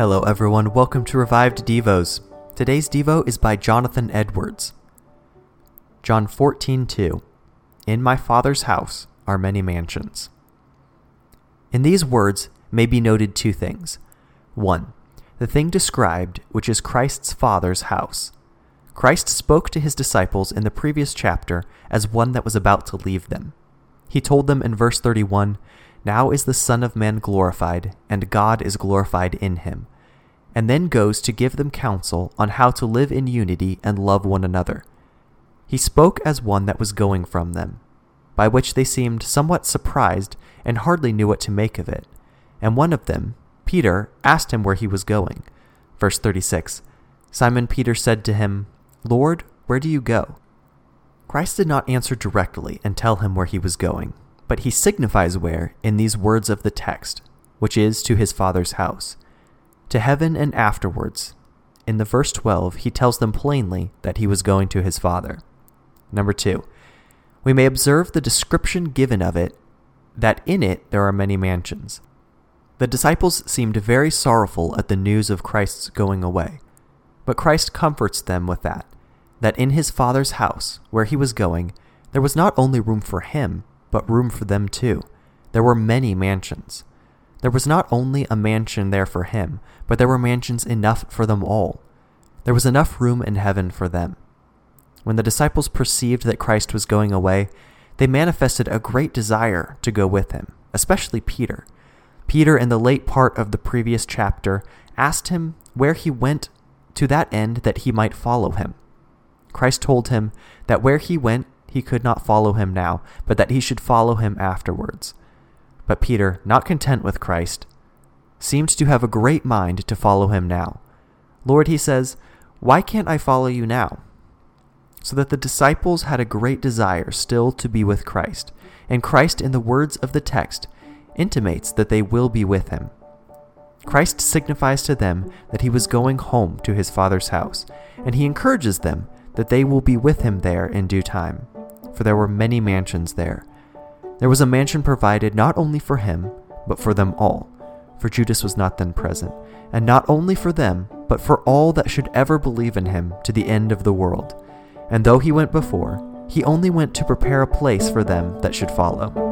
Hello, everyone. Welcome to Revived Devos. Today's Devo is by Jonathan Edwards. John 14 2. In my Father's house are many mansions. In these words may be noted two things. One, the thing described, which is Christ's Father's house. Christ spoke to his disciples in the previous chapter as one that was about to leave them. He told them in verse 31 Now is the Son of Man glorified, and God is glorified in him and then goes to give them counsel on how to live in unity and love one another. He spoke as one that was going from them, by which they seemed somewhat surprised and hardly knew what to make of it. And one of them, Peter, asked him where he was going. Verse 36 Simon Peter said to him, Lord, where do you go? Christ did not answer directly and tell him where he was going, but he signifies where in these words of the text, which is to his Father's house to heaven and afterwards. In the verse 12, he tells them plainly that he was going to his Father. Number 2. We may observe the description given of it, that in it there are many mansions. The disciples seemed very sorrowful at the news of Christ's going away, but Christ comforts them with that, that in his Father's house, where he was going, there was not only room for him, but room for them too. There were many mansions. There was not only a mansion there for him, but there were mansions enough for them all. There was enough room in heaven for them. When the disciples perceived that Christ was going away, they manifested a great desire to go with him, especially Peter. Peter, in the late part of the previous chapter, asked him where he went to that end that he might follow him. Christ told him that where he went, he could not follow him now, but that he should follow him afterwards. But Peter, not content with Christ, seemed to have a great mind to follow him now. Lord, he says, why can't I follow you now? So that the disciples had a great desire still to be with Christ, and Christ, in the words of the text, intimates that they will be with him. Christ signifies to them that he was going home to his Father's house, and he encourages them that they will be with him there in due time, for there were many mansions there. There was a mansion provided not only for him, but for them all, for Judas was not then present, and not only for them, but for all that should ever believe in him to the end of the world. And though he went before, he only went to prepare a place for them that should follow.